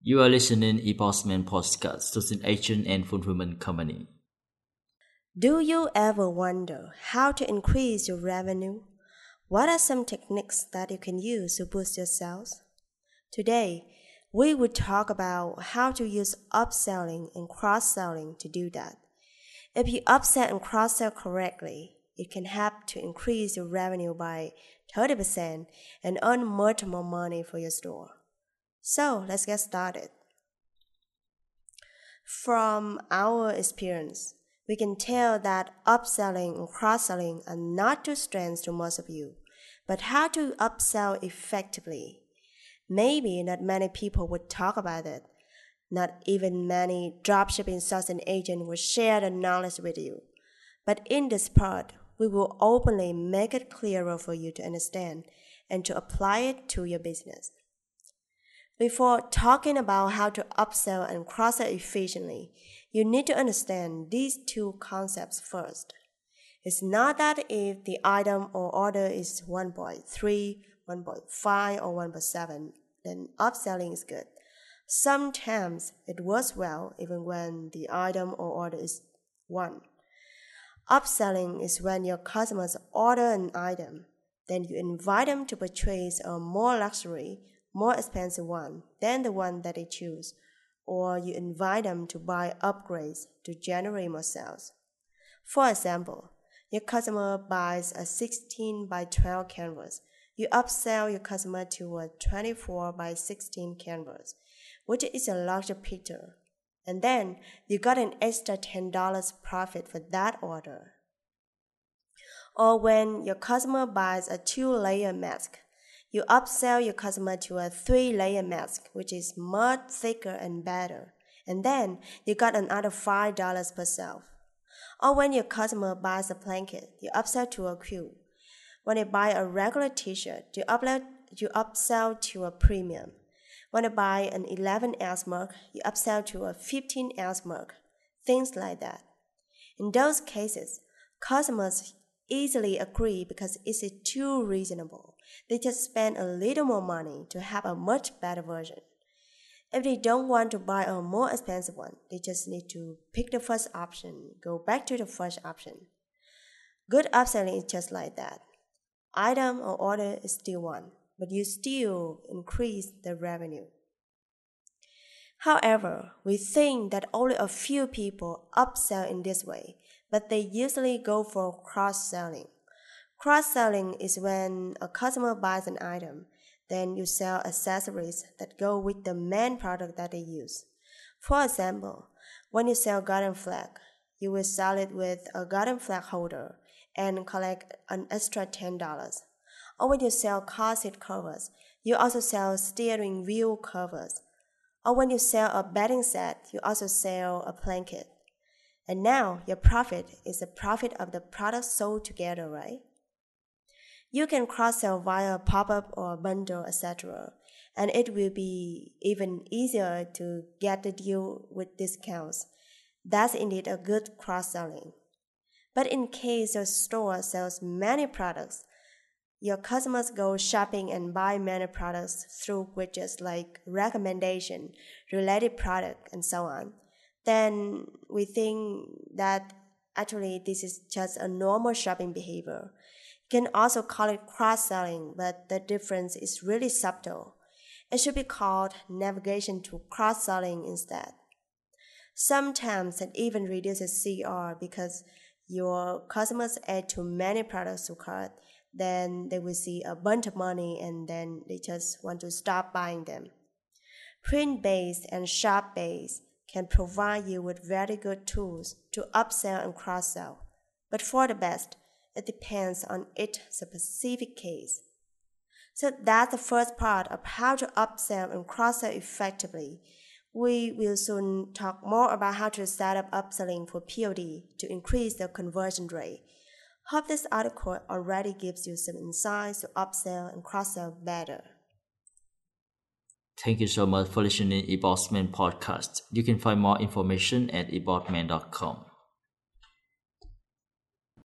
You are listening eBossman podcast to an agent and fulfillment company. Do you ever wonder how to increase your revenue? What are some techniques that you can use to boost your sales? Today, we will talk about how to use upselling and cross-selling to do that. If you upsell and cross-sell correctly, it can help to increase your revenue by 30% and earn much more money for your store. So let's get started. From our experience, we can tell that upselling and cross-selling are not two strengths to most of you, but how to upsell effectively. Maybe not many people would talk about it. Not even many dropshipping sales and agents will share the knowledge with you. But in this part, we will openly make it clearer for you to understand and to apply it to your business. Before talking about how to upsell and cross-sell efficiently, you need to understand these two concepts first. It's not that if the item or order is 1.3, 1.5, or 1.7, then upselling is good. Sometimes it works well even when the item or order is 1. Upselling is when your customers order an item, then you invite them to purchase a more luxury, more expensive one than the one that they choose, or you invite them to buy upgrades to generate more sales. For example, your customer buys a 16 by 12 canvas. You upsell your customer to a 24 by 16 canvas, which is a larger picture and then you got an extra $10 profit for that order. Or when your customer buys a two layer mask, you upsell your customer to a three layer mask, which is much thicker and better, and then you got another $5 per sale. Or when your customer buys a blanket, you upsell to a quilt. When they buy a regular t shirt, you, you upsell to a premium. When they buy an 11 ounce mug, you upsell to a 15 ounce mug, things like that. In those cases, customers easily agree because it's too reasonable. They just spend a little more money to have a much better version. If they don't want to buy a more expensive one, they just need to pick the first option, go back to the first option. Good upselling is just like that. Item or order is still one but you still increase the revenue. However, we think that only a few people upsell in this way, but they usually go for cross selling. Cross selling is when a customer buys an item, then you sell accessories that go with the main product that they use. For example, when you sell garden flag, you will sell it with a garden flag holder and collect an extra $10 or when you sell car seat covers, you also sell steering wheel covers. Or when you sell a bedding set, you also sell a blanket. And now your profit is the profit of the products sold together, right? You can cross sell via pop up or bundle, etc. And it will be even easier to get the deal with discounts. That's indeed a good cross selling. But in case your store sells many products, your customers go shopping and buy many products through widgets like recommendation, related product, and so on. Then we think that actually this is just a normal shopping behavior. Can also call it cross selling, but the difference is really subtle. It should be called navigation to cross selling instead. Sometimes it even reduces CR because your customers add too many products to cart then they will see a bunch of money and then they just want to stop buying them. PrintBase and ShopBase can provide you with very good tools to upsell and cross sell. But for the best, it depends on each specific case. So that's the first part of how to upsell and cross sell effectively. We will soon talk more about how to set up upselling for POD to increase the conversion rate Hope this article already gives you some insights to upsell and cross-sell better. Thank you so much for listening to eBossman podcast. You can find more information at eBossman.com.